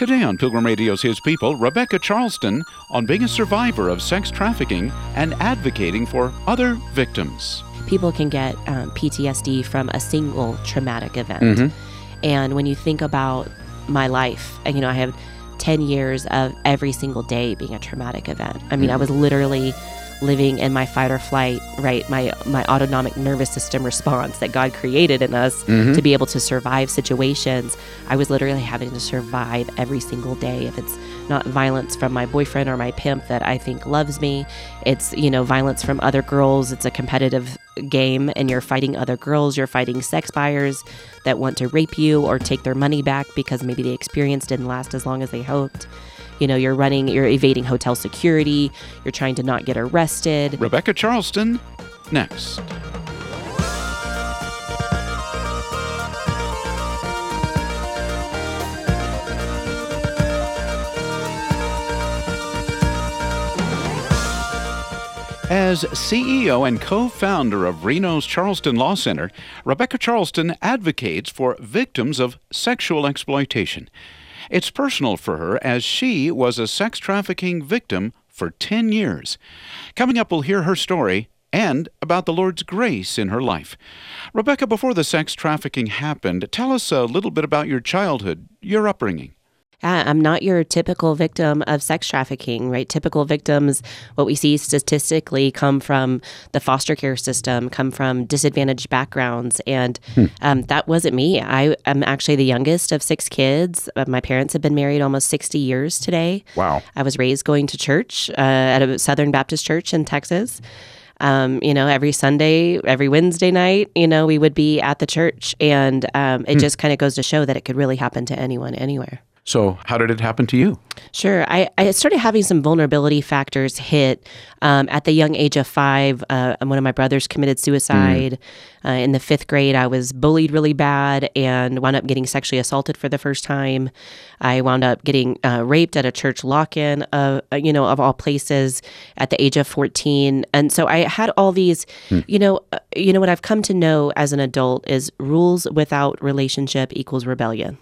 Today on Pilgrim Radio's His People, Rebekah Charleston on being a survivor of sex trafficking and advocating for other victims. People can get um, PTSD from a single traumatic event. Mm-hmm. And when you think about my life, and you know, I have 10 years of every single day being a traumatic event. I mean, I was literally living in my fight or flight, right? My my autonomic nervous system response that God created in us mm-hmm. to be able to survive situations. I was literally having to survive every single day. If it's not violence from my boyfriend or my pimp that I think loves me, it's you know violence from other girls. It's a competitive game, and you're fighting other girls. You're fighting sex buyers that want to rape you or take their money back because maybe the experience didn't last as long as they hoped. You know, you're running, you're evading hotel security, you're trying to not get arrested. Rebekah Charleston, next. As CEO and co founder of Reno's Charleston Law Center, Rebekah Charleston advocates for victims of sexual exploitation. It's personal for her as she was a sex trafficking victim for 10 years. Coming up, we'll hear her story and about the Lord's grace in her life. Rebekah, before the sex trafficking happened, tell us a little bit about your childhood, your upbringing. Yeah, I'm not your typical victim of sex trafficking, right? Typical victims, what we see statistically, come from the foster care system, come from disadvantaged backgrounds. And um, that wasn't me. I am actually the youngest of six kids. Uh, my parents have been married almost 60 years today. Wow. I was raised going to church uh, at a Southern Baptist church in Texas. Um, you know, every Sunday, every Wednesday night, you know, we would be at the church. And um, it just kind of goes to show that it could really happen to anyone, anywhere. So, how did it happen to you? Sure. I, I started having some vulnerability factors hit um, at the young age of five. Uh, one of my brothers committed suicide. Uh, in the fifth grade, I was bullied really bad and wound up getting sexually assaulted for the first time. I wound up getting uh, raped at a church lock in, uh, you know, of all places at the age of 14. And so I had all these, you know, uh, you know, what I've come to know as an adult is rules without relationship equals rebellion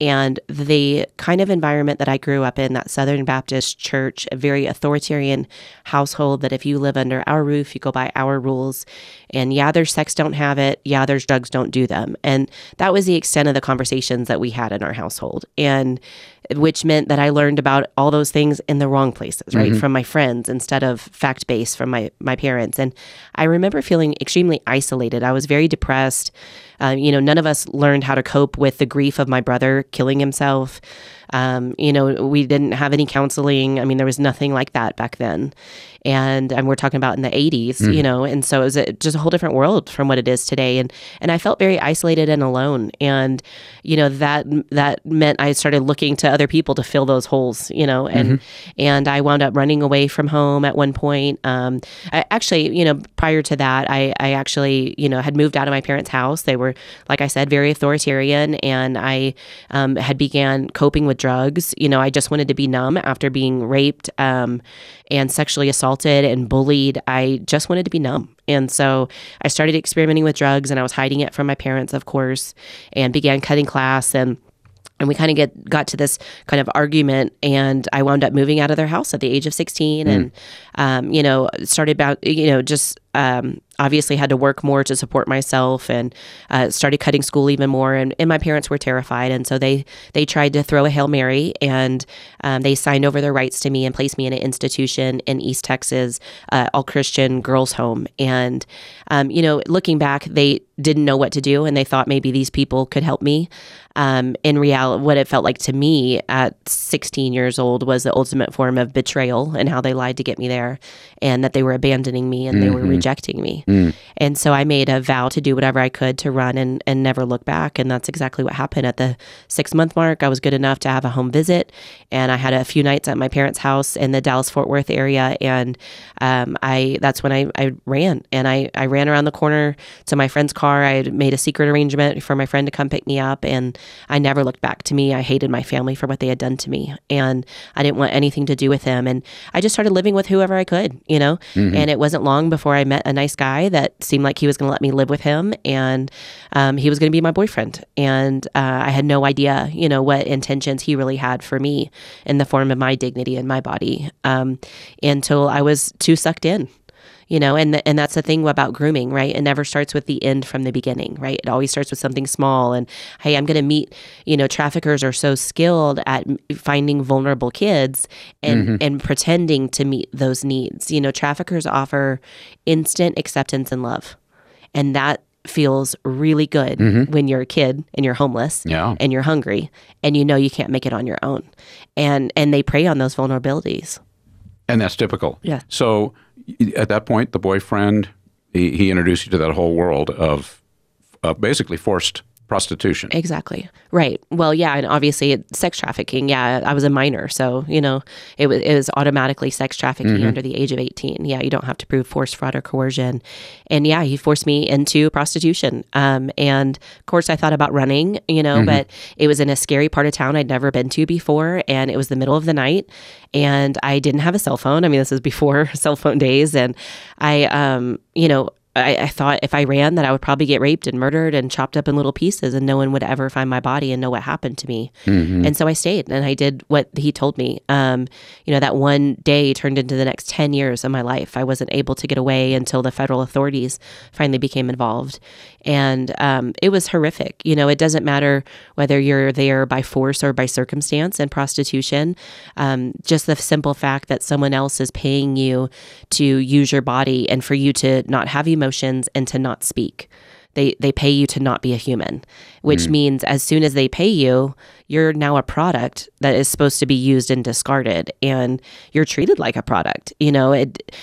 and the kind of environment that I grew up in, that Southern Baptist church, a very authoritarian household that if you live under our roof, you go by our rules. And yeah, there's sex, don't have it. Yeah, there's drugs, don't do them. And that was the extent of the conversations that we had in our household. And which meant that I learned about all those things in the wrong places, right? From my friends instead of fact based from my, my parents. And I remember feeling extremely isolated. I was very depressed. Uh, you know, none of us learned how to cope with the grief of my brother killing himself. Um, you know, we didn't have any counseling. I mean, there was nothing like that back then. And, and we're talking about in the 80s, you know, and so it was a, just a whole different world from what it is today. And and I felt very isolated and alone. And, you know, that that meant I started looking to other people to fill those holes, you know, and and I wound up running away from home at one point. Um, I, actually, you know, prior to that, I, I actually, you know, had moved out of my parents' house. They were, like I said, very authoritarian, and I um, had began coping with drugs. You know, I just wanted to be numb after being raped um, and sexually assaulted and bullied. I just wanted to be numb. And so I started experimenting with drugs and I was hiding it from my parents, of course, and began cutting class and and we kind of get got to this kind of argument and i wound up moving out of their house at the age of 16 and um, you know started about you know just um, obviously had to work more to support myself and uh, started cutting school even more. And, and my parents were terrified. And so they they tried to throw a hail mary and um, they signed over their rights to me and placed me in an institution in east texas uh, all christian girls home. And um, you know looking back they didn't know what to do and they thought maybe these people could help me. Um, in reality what it felt like to me at 16 years old was the ultimate form of betrayal and how they lied to get me there and that they were abandoning me and they were rejecting me. And so i made a vow to do whatever i could to run and, and never look back. And that's exactly what happened at the six month mark. I was good enough to have a home visit. And i had a few nights at my parents house in the dallas fort worth area. And um, i that's when I, I ran. And I, I ran around the corner to my friend's car. I had made a secret arrangement for my friend to come pick me up. And i never looked back to me. I hated my family for what they had done to me. And i didn't want anything to do with them and i just started living with whoever i could you know? And it wasn't long before i met met a nice guy that seemed like he was going to let me live with him, and um, he was going to be my boyfriend. And uh, I had no idea, you know, what intentions he really had for me in the form of my dignity and my body um, until I was too sucked in you know and and that's the thing about grooming right? It never starts with the end from the beginning right? It always starts with something small and hey i'm going to meet you know traffickers are so skilled at finding vulnerable kids and mm-hmm. and pretending to meet those needs. You know traffickers offer instant acceptance and love and that feels really good mm-hmm. when you're a kid and you're homeless yeah. and you're hungry and you know you can't make it on your own. And and they prey on those vulnerabilities. And that's typical. Yeah. So at that point, the boyfriend he, he introduced you to that whole world of uh, basically forced prostitution. Exactly. Right. Well, yeah, and obviously sex trafficking. Yeah, I was a minor, so you know it was it was automatically sex trafficking mm-hmm. under the age of eighteen. Yeah, you don't have to prove force, fraud, or coercion. And yeah, he forced me into prostitution. Um, and of course, I thought about running, you know, mm-hmm. but it was in a scary part of town I'd never been to before, and it was the middle of the night, and I didn't have a cell phone. I mean, this is before cell phone days, and I, um, you know, I, I, thought if I ran that I would probably get raped and murdered and chopped up in little pieces and no one would ever find my body and know what happened to me. Mm-hmm. And so I stayed and I did what he told me. Um, you know, that one day turned into the next 10 years of my life. I wasn't able to get away until the federal authorities finally became involved. And um, it was horrific. You know, it doesn't matter whether you're there by force or by circumstance in prostitution. Um, just the simple fact that someone else is paying you to use your body and for you to not have emotions emotions and to not speak. They, they pay you to not be a human, which mm. means as soon as they pay you, you're now a product that is supposed to be used and discarded, and you're treated like a product. You know, it,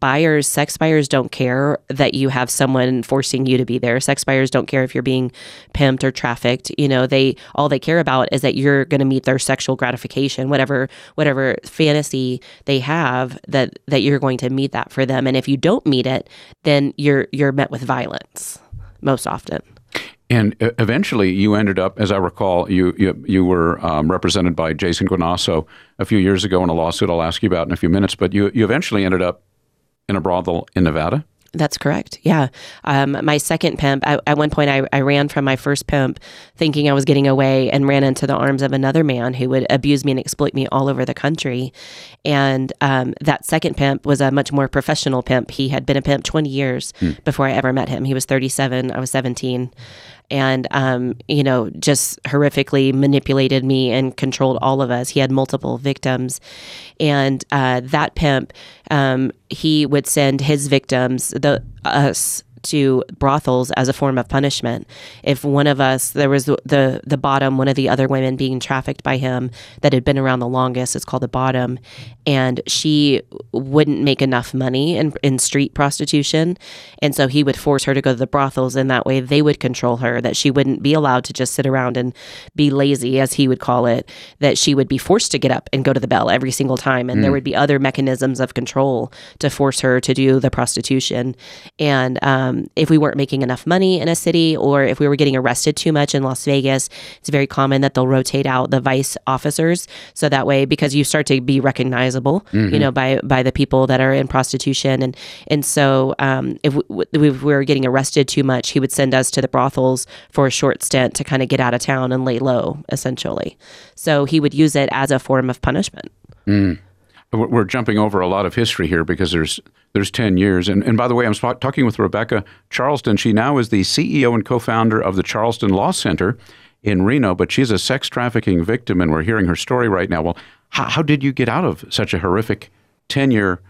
buyers, sex buyers don't care that you have someone forcing you to be there. Sex buyers don't care if you're being pimped or trafficked. You know, they all they care about is that you're going to meet their sexual gratification, whatever whatever fantasy they have that that you're going to meet that for them. And if you don't meet it, then you're you're met with violence most often. And eventually, you ended up, as I recall, you you, you were um, represented by Jason Guinasso a few years ago in a lawsuit I'll ask you about in a few minutes. But you you eventually ended up in a brothel in Nevada. That's correct. Yeah. Um, my second pimp, I, at one point, I, I ran from my first pimp thinking I was getting away and ran into the arms of another man who would abuse me and exploit me all over the country. And um, that second pimp was a much more professional pimp. He had been a pimp 20 years hmm. before I ever met him. He was 37, I was 17 and um, you know just horrifically manipulated me and controlled all of us. He had multiple victims. And uh, that pimp um, he would send his victims the us to brothels as a form of punishment. If one of us, there was the, the, the bottom, one of the other women being trafficked by him that had been around the longest, it's called the bottom, and she wouldn't make enough money in, in street prostitution. And so he would force her to go to the brothels, and that way they would control her, that she wouldn't be allowed to just sit around and be lazy, as he would call it, that she would be forced to get up and go to the bell every single time. And mm. there would be other mechanisms of control to force her to do the prostitution. And, um, um, if we weren't making enough money in a city or if we were getting arrested too much in Las Vegas, it's very common that they'll rotate out the vice officers. So that way, because you start to be recognizable, mm-hmm. you know, by by the people that are in prostitution, and and so um, if, we, if we were getting arrested too much, he would send us to the brothels for a short stint to kind of get out of town and lay low, essentially. So he would use it as a form of punishment. Mm we're jumping over a lot of history here because there's there's 10 years. And, and by the way, I'm talking with Rebekah Charleston. She now is the CEO and co-founder of the Charleston Law Center in Reno, but she's a sex trafficking victim, and we're hearing her story right now. Well, how, how did you get out of such a horrific 10-year,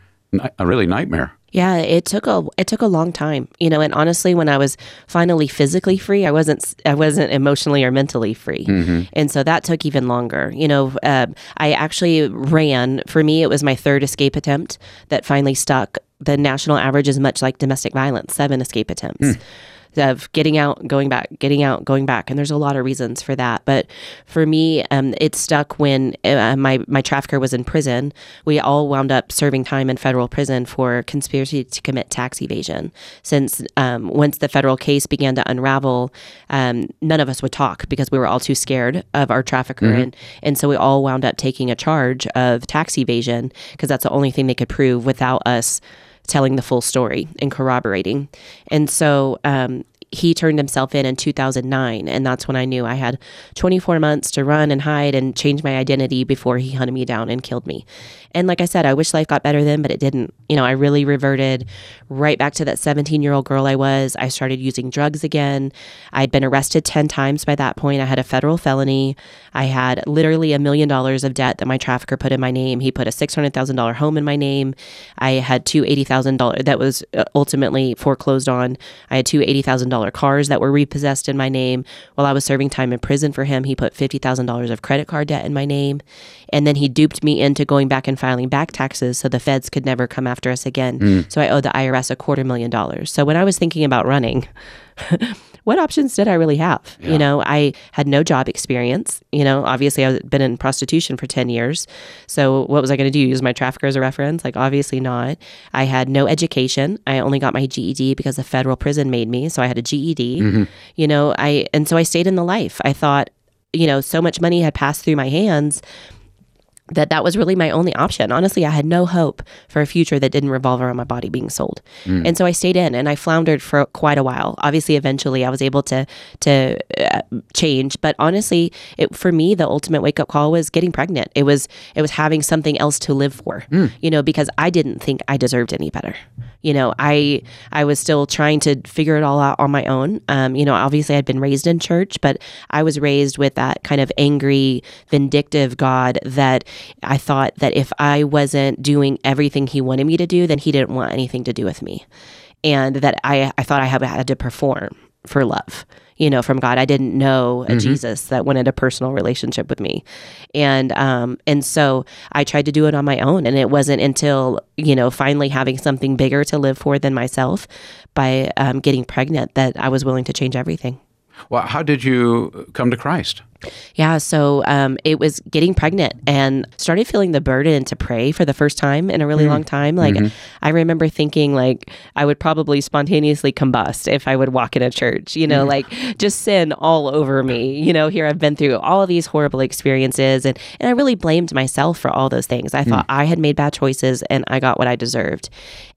a really nightmare? Yeah, it took a it took a long time, you know. And honestly, when I was finally physically free, I wasn't I wasn't emotionally or mentally free, mm-hmm. and so that took even longer. You know, uh, I actually ran. For me, it was my third escape attempt that finally stuck. The national average is much like domestic violence, seven escape attempts. Mm of getting out, going back, getting out, going back, and there's a lot of reasons for that. But for me, um, it stuck when uh, my my trafficker was in prison. We all wound up serving time in federal prison for conspiracy to commit tax evasion. Since um, once the federal case began to unravel, um, none of us would talk because we were all too scared of our trafficker, mm-hmm. and and so we all wound up taking a charge of tax evasion because that's the only thing they could prove without us telling the full story and corroborating. And so um, he turned himself in in 2009 and that's when i knew i had 24 months to run and hide and change my identity before he hunted me down and killed me. And like i said i wish life got better then but it didn't. You know i really reverted right back to that 17 year old girl i was. I started using drugs again. I'd been arrested 10 times by that point. I had a federal felony. I had literally a million dollars of debt that my trafficker put in my name. He put a $600000 home in my name. I had two $80000 that was uh, ultimately foreclosed on. I had two $80000 cars that were repossessed in my name. While I was serving time in prison for him, he put $50,000 of credit card debt in my name. And then he duped me into going back and filing back taxes so the feds could never come after us again. Mm. So I owed the IRS a quarter million dollars. So when I was thinking about running, what options did I really have? Yeah. You know, I had no job experience. You know, obviously I've been in prostitution for 10 years. So what was I going to do? Use my trafficker as a reference? Like, obviously not. I had no education. I only got my GED because the federal prison made me. So I had a GED. Mm-hmm. You know, I, and so I stayed in the life. I thought, you know, so much money had passed through my hands that that was really my only option. Honestly, I had no hope for a future that didn't revolve around my body being sold. Mm. And so I stayed in and I floundered for quite a while. Obviously, eventually I was able to to uh, change, but honestly, it for me the ultimate wake-up call was getting pregnant. It was it was having something else to live for. Mm. You know, because I didn't think I deserved any better. You know, I I was still trying to figure it all out on my own. Um, you know, obviously I'd been raised in church, but I was raised with that kind of angry, vindictive God that I thought that if I wasn't doing everything he wanted me to do, then he didn't want anything to do with me. And that I, I thought I had to perform for love, you know, from God. I didn't know a mm-hmm. Jesus that wanted a personal relationship with me. And um and so I tried to do it on my own and it wasn't until, you know, finally having something bigger to live for than myself by um, getting pregnant that I was willing to change everything. Well, how did you come to Christ? Yeah, so um, it was getting pregnant and started feeling the burden to pray for the first time in a really mm. long time. Like mm-hmm. I remember thinking like I would probably spontaneously combust if I would walk in a church, you know, mm. like just sin all over me. You know, here I've been through all of these horrible experiences and and I really blamed myself for all those things. I thought mm. I had made bad choices and I got what I deserved.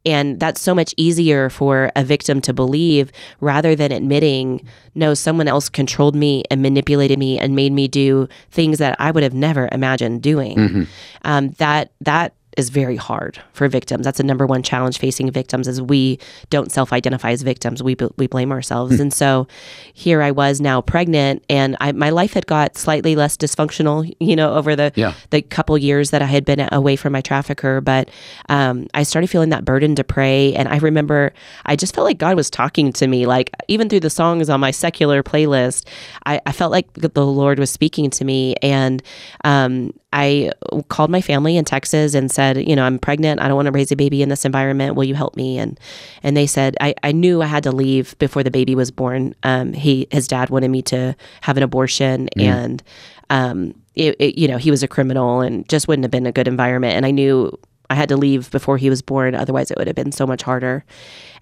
And that's so much easier for a victim to believe rather than admitting, no, someone else controlled me and manipulated me and made me do things that I would have never imagined doing. Mm-hmm. Um, that that is very hard for victims. That's the number one challenge facing victims is we don't self-identify as victims. We we blame ourselves. Mm. And so here I was now pregnant and I, my life had got slightly less dysfunctional, you know, over the yeah. the couple years that I had been away from my trafficker, but um, I started feeling that burden to pray and I remember I just felt like God was talking to me like even through the songs on my secular playlist, I, I felt like the Lord was speaking to me and um, I called my family in Texas and said, you know, I'm pregnant. I don't want to raise a baby in this environment. Will you help me? And and they said, I, I knew I had to leave before the baby was born. Um, he his dad wanted me to have an abortion, mm. and um, it, it, you know, he was a criminal and just wouldn't have been a good environment. And I knew I had to leave before he was born. Otherwise, it would have been so much harder.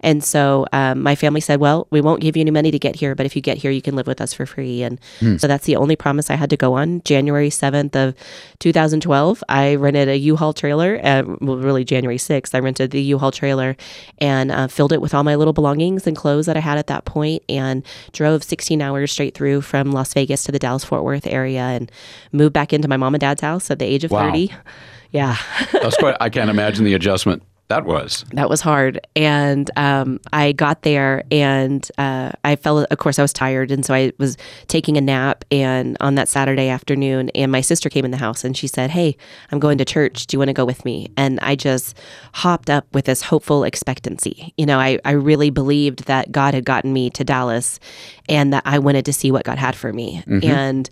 And so um, my family said, well, we won't give you any money to get here, but if you get here, you can live with us for free. And hmm. so that's the only promise I had to go on. January 7th of 2012, I rented a U-Haul trailer. Uh, well, really January 6th, I rented the U-Haul trailer and uh, filled it with all my little belongings and clothes that I had at that point and drove 16 hours straight through from Las Vegas to the Dallas-Fort Worth area and moved back into my mom and dad's house at the age of wow. 30. Yeah. That's quite, I can't imagine the adjustment that was. That was hard. And um, I got there and uh, I felt, of course, I was tired. And so I was taking a nap and on that Saturday afternoon. And my sister came in the house and she said, Hey, I'm going to church. Do you want to go with me? And I just hopped up with this hopeful expectancy. You know, I, I really believed that God had gotten me to Dallas and that I wanted to see what God had for me. Mm-hmm. And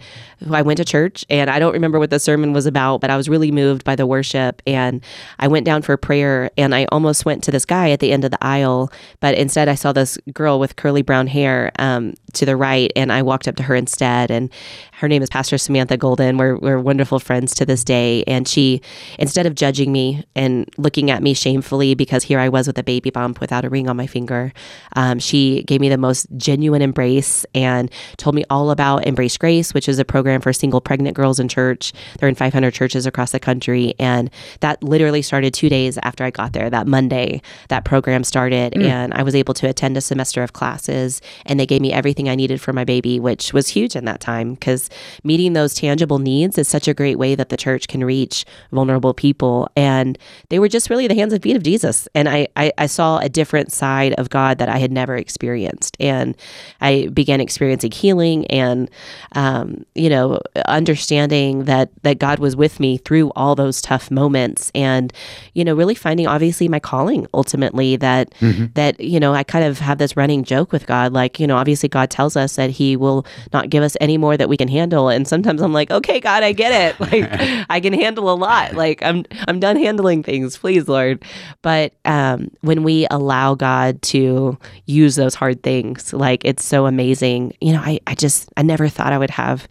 I went to church and I don't remember what the sermon was about, but I was really moved by the worship. And I went down for prayer and I almost went to this guy at the end of the aisle, but instead I saw this girl with curly brown hair um, to the right, and I walked up to her instead. And her name is Pastor Samantha Golden. We're, we're wonderful friends to this day. And she, instead of judging me and looking at me shamefully because here I was with a baby bump without a ring on my finger, um, she gave me the most genuine embrace and told me all about Embrace Grace, which is a program for single pregnant girls in church. They're in 500 churches across the country. And that literally started two days after I got there there that Monday that program started, Mm. and I was able to attend a semester of classes, and they gave me everything I needed for my baby, which was huge in that time because meeting those tangible needs is such a great way that the church can reach vulnerable people. And they were just really the hands and feet of Jesus. And I, I, I saw a different side of God that I had never experienced. And I began experiencing healing and, um, you know, understanding that, that God was with me through all those tough moments and, you know, really finding obviously my calling ultimately that, that, you know, I kind of have this running joke with God. Like, you know, obviously God tells us that he will not give us any more that we can handle. And sometimes I'm like, okay, God, I get it. Like I can handle a lot. Like I'm, I'm done handling things. Please, Lord. But, um, when we allow God to use those hard things, like it's so amazing. You know, I, I just, I never thought I would have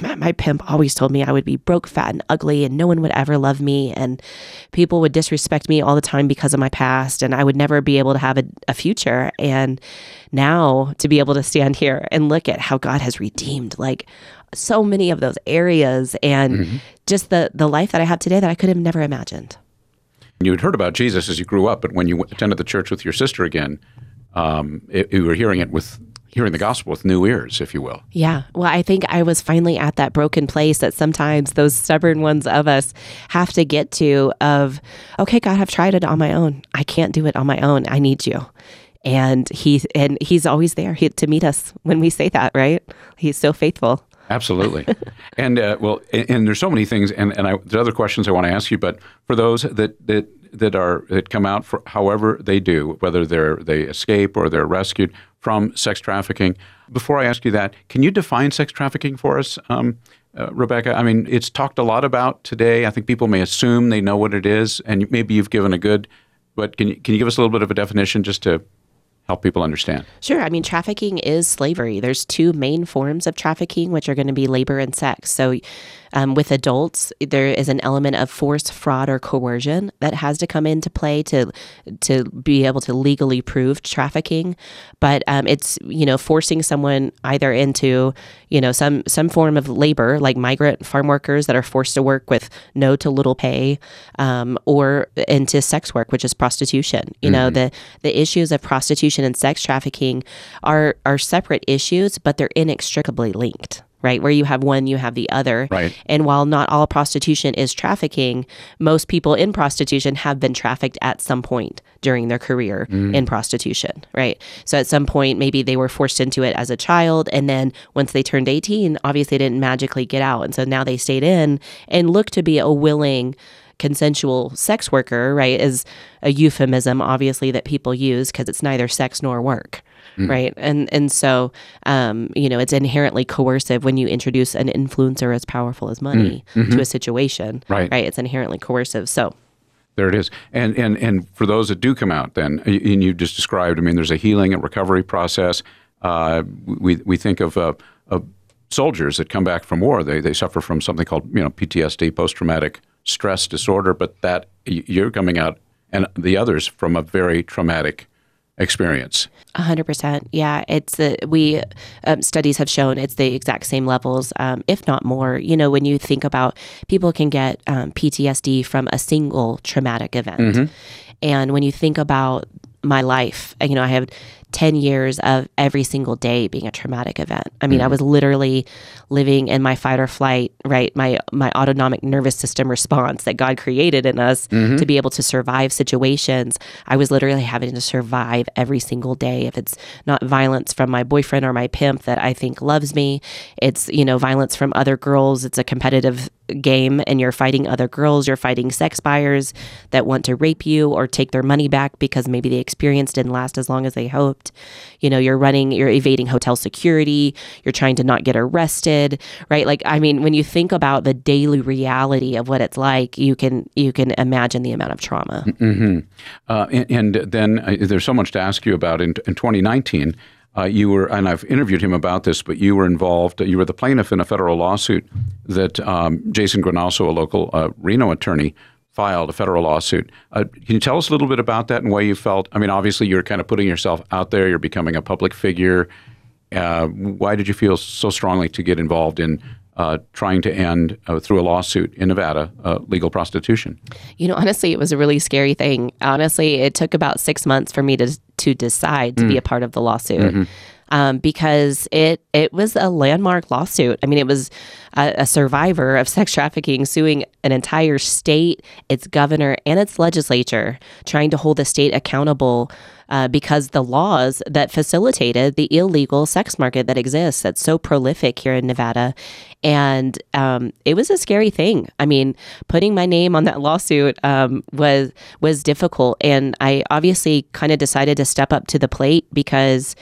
my, my pimp always told me I would be broke, fat, and ugly, and no one would ever love me. And people would disrespect me all the time because of my past, and I would never be able to have a, a future. And now to be able to stand here and look at how God has redeemed like so many of those areas and just the the life that I have today that I could have never imagined. You had heard about Jesus as you grew up, but when you attended the church with your sister again, um, it, you were hearing it with hearing the gospel with new ears, if you will. Yeah. Well, I think I was finally at that broken place that sometimes those stubborn ones of us have to get to of, okay, God, I've tried it on my own. I can't do it on my own. I need you. And he and he's always there he, to meet us when we say that, right? He's so faithful. Absolutely, and uh, well, and, and there's so many things, and and I, there's other questions I want to ask you, but for those that that that are that come out for however they do, whether they're they escape or they're rescued from sex trafficking. Before I ask you that, can you define sex trafficking for us, um, uh, Rebekah? I mean, it's talked a lot about today. I think people may assume they know what it is, and maybe you've given a good, but can you can you give us a little bit of a definition just to help people understand? Sure. I mean, trafficking is slavery. There's two main forms of trafficking, which are going to be labor and sex. So, um, with adults, there is an element of force, fraud, or coercion that has to come into play to to be able to legally prove trafficking. But um, it's you know forcing someone either into you know some some form of labor, like migrant farm workers that are forced to work with no to little pay, um, or into sex work, which is prostitution. You know the the issues of prostitution and sex trafficking are are separate issues, but they're inextricably linked. Right, where you have one, you have the other. Right. And while not all prostitution is trafficking, most people in prostitution have been trafficked at some point during their career mm. in prostitution, right? So at some point, maybe they were forced into it as a child. And then once they turned 18, obviously they didn't magically get out. And so now they stayed in and look to be a willing, consensual sex worker, right? Is a euphemism, obviously, that people use because it's neither sex nor work. Right. And and so um, you know, it's inherently coercive when you introduce an influencer as powerful as money to a situation. Right. Right. It's inherently coercive. So There it is. And and and for those that do come out, then and you just described. I mean, there's a healing and recovery process. Uh, we we think of, uh, of soldiers that come back from war. They they suffer from something called you know PTSD, post traumatic stress disorder. But that you're coming out, and the others from a very traumatic experience. A hundred percent. Yeah, it's the we um, studies have shown it's the exact same levels, um, if not more. You know, when you think about people can get um, PTSD from a single traumatic event, and when you think about my life, you know, I have 10 years of every single day being a traumatic event. I mean, I mm. was literally living in my fight or flight, right? My my autonomic nervous system response that God created in us mm-hmm. to be able to survive situations. I was literally having to survive every single day. If it's not violence from my boyfriend or my pimp that I think loves me, it's, you know, violence from other girls. It's a competitive game and you're fighting other girls, you're fighting sex buyers that want to rape you or take their money back because maybe the experience didn't last as long as they hoped. You know, you're running, you're evading hotel security, you're trying to not get arrested, right? Like I mean, when you think about the daily reality of what it's like, you can you can imagine the amount of trauma. Uh, and, and then uh, there's so much to ask you about. In, in 2019, uh, you were, and I've interviewed him about this, but you were involved, you were the plaintiff in a federal lawsuit that um, Jason Guinasso, a local uh, Reno attorney, filed a federal lawsuit. Uh, can you tell us a little bit about that and why you felt? I mean, obviously, you're kind of putting yourself out there, you're becoming a public figure. Uh, why did you feel so strongly to get involved in uh, trying to end uh, through a lawsuit in Nevada uh, legal prostitution. You know, honestly, it was a really scary thing. Honestly, it took about six months for me to to decide to mm. be a part of the lawsuit. Mm-hmm. Um, because it it was a landmark lawsuit. I mean, it was a, a, survivor of sex trafficking suing an entire state, its governor, and its legislature, trying to hold the state accountable uh, because the laws that facilitated the illegal sex market that exists that's so prolific here in Nevada. And um, it was a scary thing. I mean, putting my name on that lawsuit um, was was difficult, and I obviously kind of decided to step up to the plate because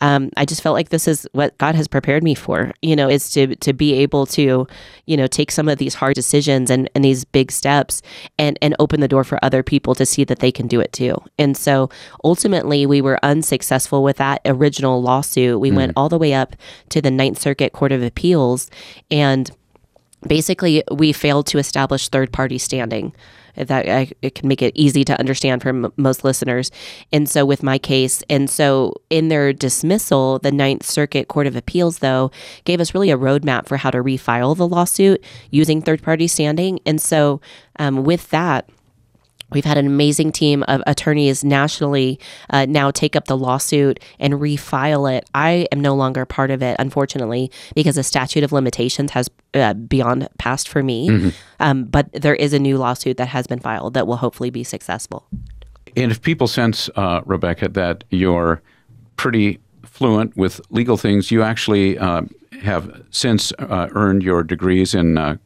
um, I just felt like this is what God has prepared me for. You know, is to to be able to, you know, take some of these hard decisions and, and these big steps and and open the door for other people to see that they can do it too. And so ultimately, we were unsuccessful with that original lawsuit. We mm. went all the way up to the Ninth Circuit Court of Appeals, and basically, we failed to establish third party standing that I, it can make it easy to understand for m- most listeners. And so with my case, and so in their dismissal, the Ninth Circuit Court of Appeals, though, gave us really a roadmap for how to refile the lawsuit using third party standing. And so um, with that, We've had an amazing team of attorneys nationally uh, now take up the lawsuit and refile it. I am no longer part of it, unfortunately, because the statute of limitations has uh, beyond passed for me. Mm-hmm. Um, but there is a new lawsuit that has been filed that will hopefully be successful. And if people sense, uh, Rebekah, that you're pretty fluent with legal things, you actually uh, have since uh, earned your degrees in uh,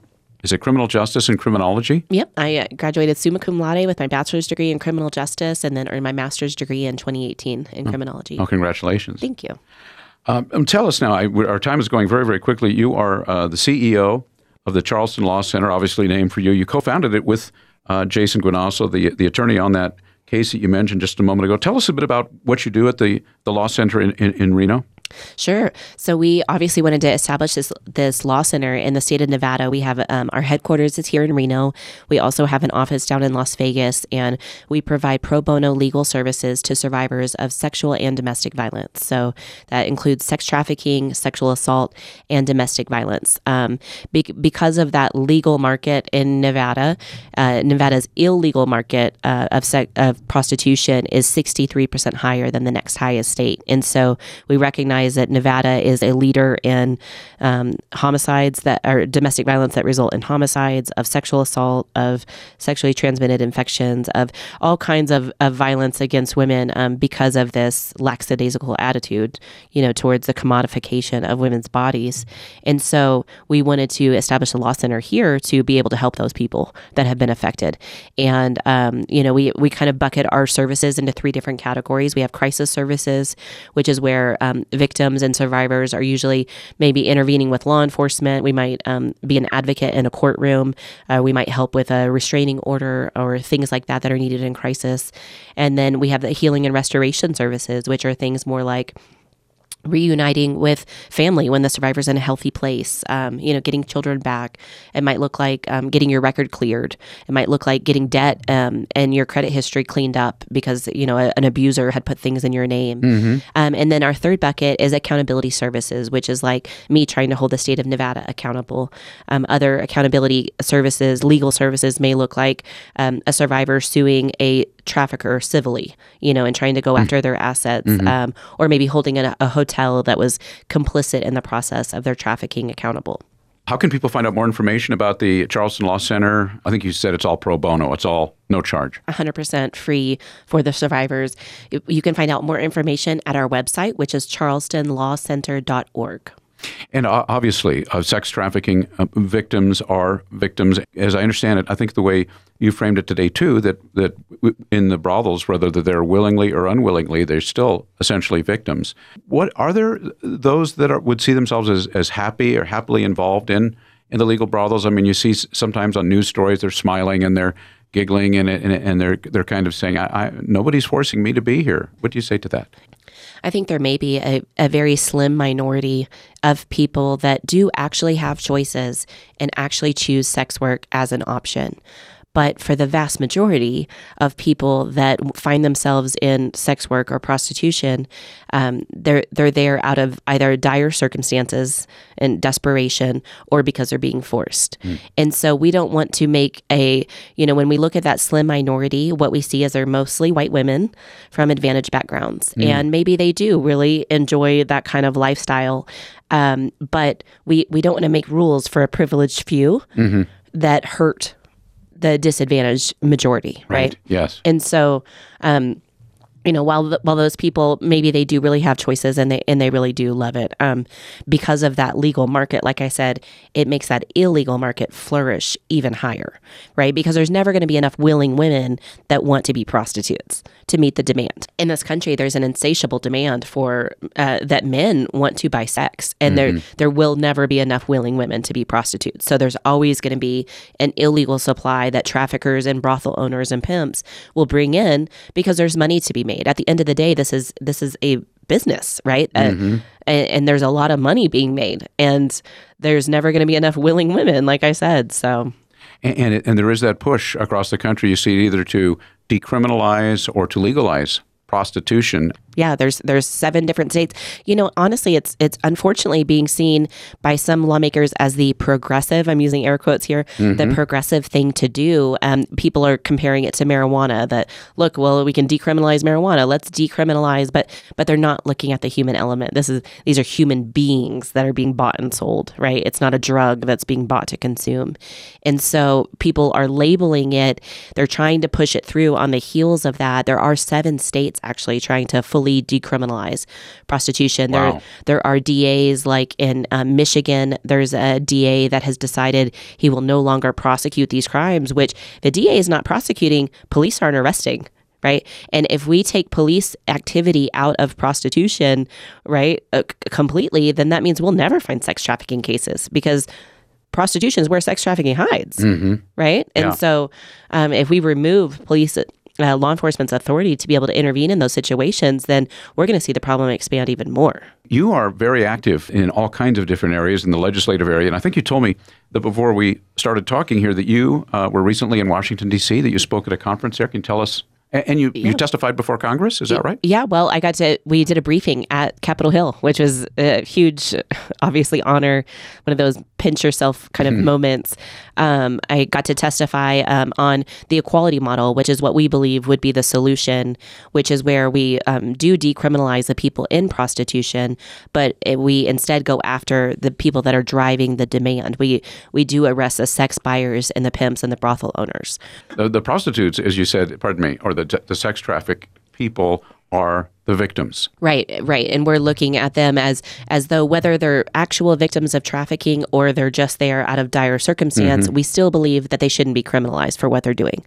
is it criminal justice and criminology? Yep. I uh, graduated summa cum laude with my bachelor's degree in criminal justice and then earned my master's degree in 2018 in oh. criminology. Oh, congratulations. Thank you. Um, um tell us now, I, our time is going very, very quickly. You are uh, the CEO of the Charleston Law Center, obviously named for you. You co founded it with uh, Jason Guinasso, the, the attorney on that case that you mentioned just a moment ago. Tell us a bit about what you do at the, the Law Center in, in, in Reno. Sure. So we obviously wanted to establish this this law center in the state of Nevada. We have um, our headquarters is here in Reno. We also have an office down in Las Vegas, and we provide pro bono legal services to survivors of sexual and domestic violence. So that includes sex trafficking, sexual assault, and domestic violence. Um, be- because of that legal market in Nevada, uh, Nevada's illegal market uh, of of prostitution is sixty three percent higher than the next highest state, and so we recognize recognize that Nevada is a leader in um, homicides that are domestic violence that result in homicides, of sexual assault, of sexually transmitted infections, of all kinds of, of violence against women um, because of this lackadaisical attitude, you know, towards the commodification of women's bodies. And so we wanted to establish a law center here to be able to help those people that have been affected. And, um, you know, we, we kind of bucket our services into three different categories. We have crisis services, which is where um, and survivors are usually maybe intervening with law enforcement. We might um, be an advocate in a courtroom. Uh, we might help with a restraining order or things like that that are needed in crisis. And then we have the healing and restoration services, which are things more like reuniting with family when the survivor's in a healthy place um, you know getting children back it might look like um, getting your record cleared it might look like getting debt um, and your credit history cleaned up because you know a, an abuser had put things in your name mm-hmm. Um, and then our third bucket is accountability services which is like me trying to hold the state of nevada accountable um, other accountability services legal services may look like um, a survivor suing a trafficker civilly, you know, and trying to go mm-hmm. after their assets, mm-hmm. um, or maybe holding a, a hotel that was complicit in the process of their trafficking accountable. How can people find out more information about the Charleston Law Center? I think you said it's all pro bono. It's all no charge. 100% free for the survivors. You can find out more information at our website, which is charlestonlawcenter.org. And obviously, uh, sex trafficking uh, victims are victims. As I understand it, I think the way you framed it today too, that that in the brothels, whether they're willingly or unwillingly, they're still essentially victims. What are there those that are, would see themselves as, as happy or happily involved in in the legal brothels? I mean, you see sometimes on news stories they're smiling and they're giggling and and, and they're they're kind of saying, I, I, "Nobody's forcing me to be here." What do you say to that? I think there may be a, a very slim minority of people that do actually have choices and actually choose sex work as an option. But for the vast majority of people that find themselves in sex work or prostitution, um, they're they're there out of either dire circumstances and desperation, or because they're being forced. Mm. And so we don't want to make a you know when we look at that slim minority, what we see is they're mostly white women from advantaged backgrounds, mm. and maybe they do really enjoy that kind of lifestyle. Um, but we we don't want to make rules for a privileged few mm-hmm. that hurt the disadvantaged majority, right? right? Yes. And so, um, you know, while the, while those people maybe they do really have choices and they and they really do love it, um, because of that legal market. Like I said, it makes that illegal market flourish even higher, right? Because there's never going to be enough willing women that want to be prostitutes to meet the demand in this country. There's an insatiable demand for uh, that men want to buy sex, and mm-hmm. there there will never be enough willing women to be prostitutes. So there's always going to be an illegal supply that traffickers and brothel owners and pimps will bring in because there's money to be made made. At the end of the day, this is this is a business, right? Uh, mm-hmm. Uh, and, and, there's a lot of money being made, and there's never going to be enough willing women, like I said. So, and and, it, and there is that push across the country. You see it either to decriminalize or to legalize prostitution yeah, there's there's seven different states. You know, honestly, it's it's unfortunately being seen by some lawmakers as the progressive. I'm using air quotes here. Mm-hmm. The progressive thing to do. Um, people are comparing it to marijuana. That look, well, we can decriminalize marijuana. Let's decriminalize, but but they're not looking at the human element. This is these are human beings that are being bought and sold. Right? It's not a drug that's being bought to consume, and so people are labeling it. They're trying to push it through on the heels of that. There are seven states actually trying to fully fully decriminalize prostitution. Wow. There, there are DAs like in uh, Michigan. There's a DA that has decided he will no longer prosecute these crimes. Which the DA is not prosecuting, police aren't arresting right? And if we take police activity out of prostitution, right, uh, completely, then that means we'll never find sex trafficking cases because prostitution is where sex trafficking hides, mm-hmm. right? And yeah. so um, if we remove police uh, law enforcement's authority to be able to intervene in those situations, then we're going to see the problem expand even more. You are very active in all kinds of different areas in the legislative area. And I think you told me that before we started talking here that you uh, were recently in Washington, D.C., that you spoke at a conference there. Can you tell us and you, yeah. you testified before Congress, is that right? Yeah, well, I got to, we did a briefing at Capitol Hill, which was a huge, obviously, honor, one of those pinch yourself kind of hmm. moments. Um, I got to testify um, on the equality model, which is what we believe would be the solution, which is where we um, do decriminalize the people in prostitution, but it, we instead go after the people that are driving the demand. We, we do arrest the sex buyers and the pimps and the brothel owners. The, the prostitutes, as you said, pardon me, or the the, the sex traffic people are the victims. Right, right. And we're looking at them as as though whether they're actual victims of trafficking or they're just there out of dire circumstance, mm-hmm. we still believe that they shouldn't be criminalized for what they're doing.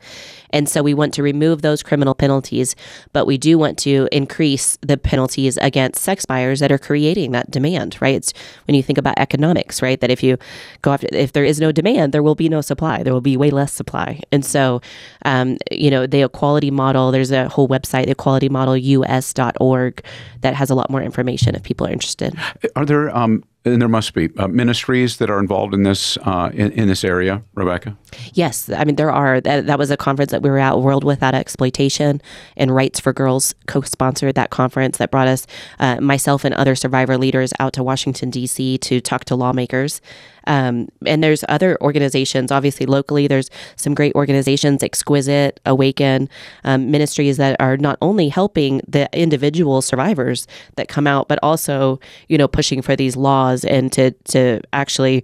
And so we want to remove those criminal penalties, but we do want to increase the penalties against sex buyers that are creating that demand, right? It's when you think about economics, right? That if you go after, if there is no demand, there will be no supply. There will be way less supply. And so, um, you know, the equality model, there's a whole website, equalitymodelus.org, that has a lot more information if people are interested. Are there, um, and there must be uh, ministries that are involved in this uh, in, in, this area, Rebekah. Yes, I mean there are. That, that, was a conference that we were at, World Without Exploitation, and Rights for Girls co-sponsored that conference that brought us, uh, myself and other survivor leaders, out to Washington D.C. to talk to lawmakers. Um, and there's other organizations, obviously locally. There's some great organizations, Exquisite, Awaken, um, ministries that are not only helping the individual survivors that come out, but also you know pushing for these laws and to to actually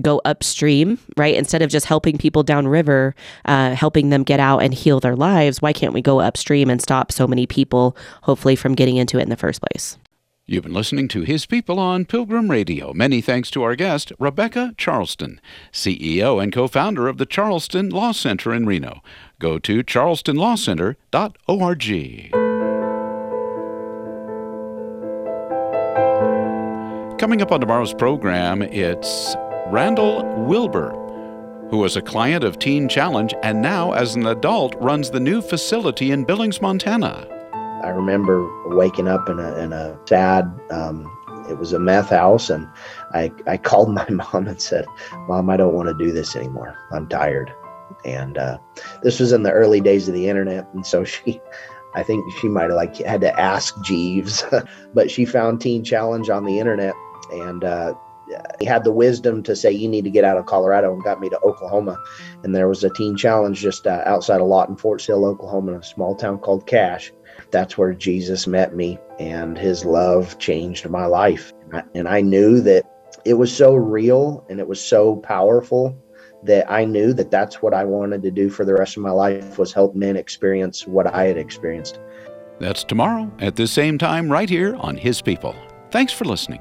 go upstream, right? Instead of just helping people downriver, uh, helping them get out and heal their lives, why can't we go upstream and stop so many people, hopefully, from getting into it in the first place? You've been listening to His People on Pilgrim Radio. Many thanks to our guest, Rebekah Charleston, CEO and co founder of the Charleston Law Center in Reno. Go to charlestonlawcenter.org. Coming up on tomorrow's program, it's Randall Wilbur, who was a client of Teen Challenge and now, as an adult, runs the new facility in Billings, Montana. I remember waking up in a, in a sad, um, it was a meth house, and I, I called my mom and said, Mom, I don't want to do this anymore. I'm tired. And uh, this was in the early days of the internet, and so she, I think she might have like had to ask Jeeves, but she found Teen Challenge on the internet, and uh, he had the wisdom to say you need to get out of Colorado and got me to Oklahoma. And there was a teen challenge just uh, outside of Lawton, Fort Sill, Oklahoma, in a small town called Cache. That's where Jesus met me, and his love changed my life. And I, and I knew that it was so real and it was so powerful that I knew that that's what I wanted to do for the rest of my life was help men experience what I had experienced. That's tomorrow at the same time right here on His People. Thanks for listening.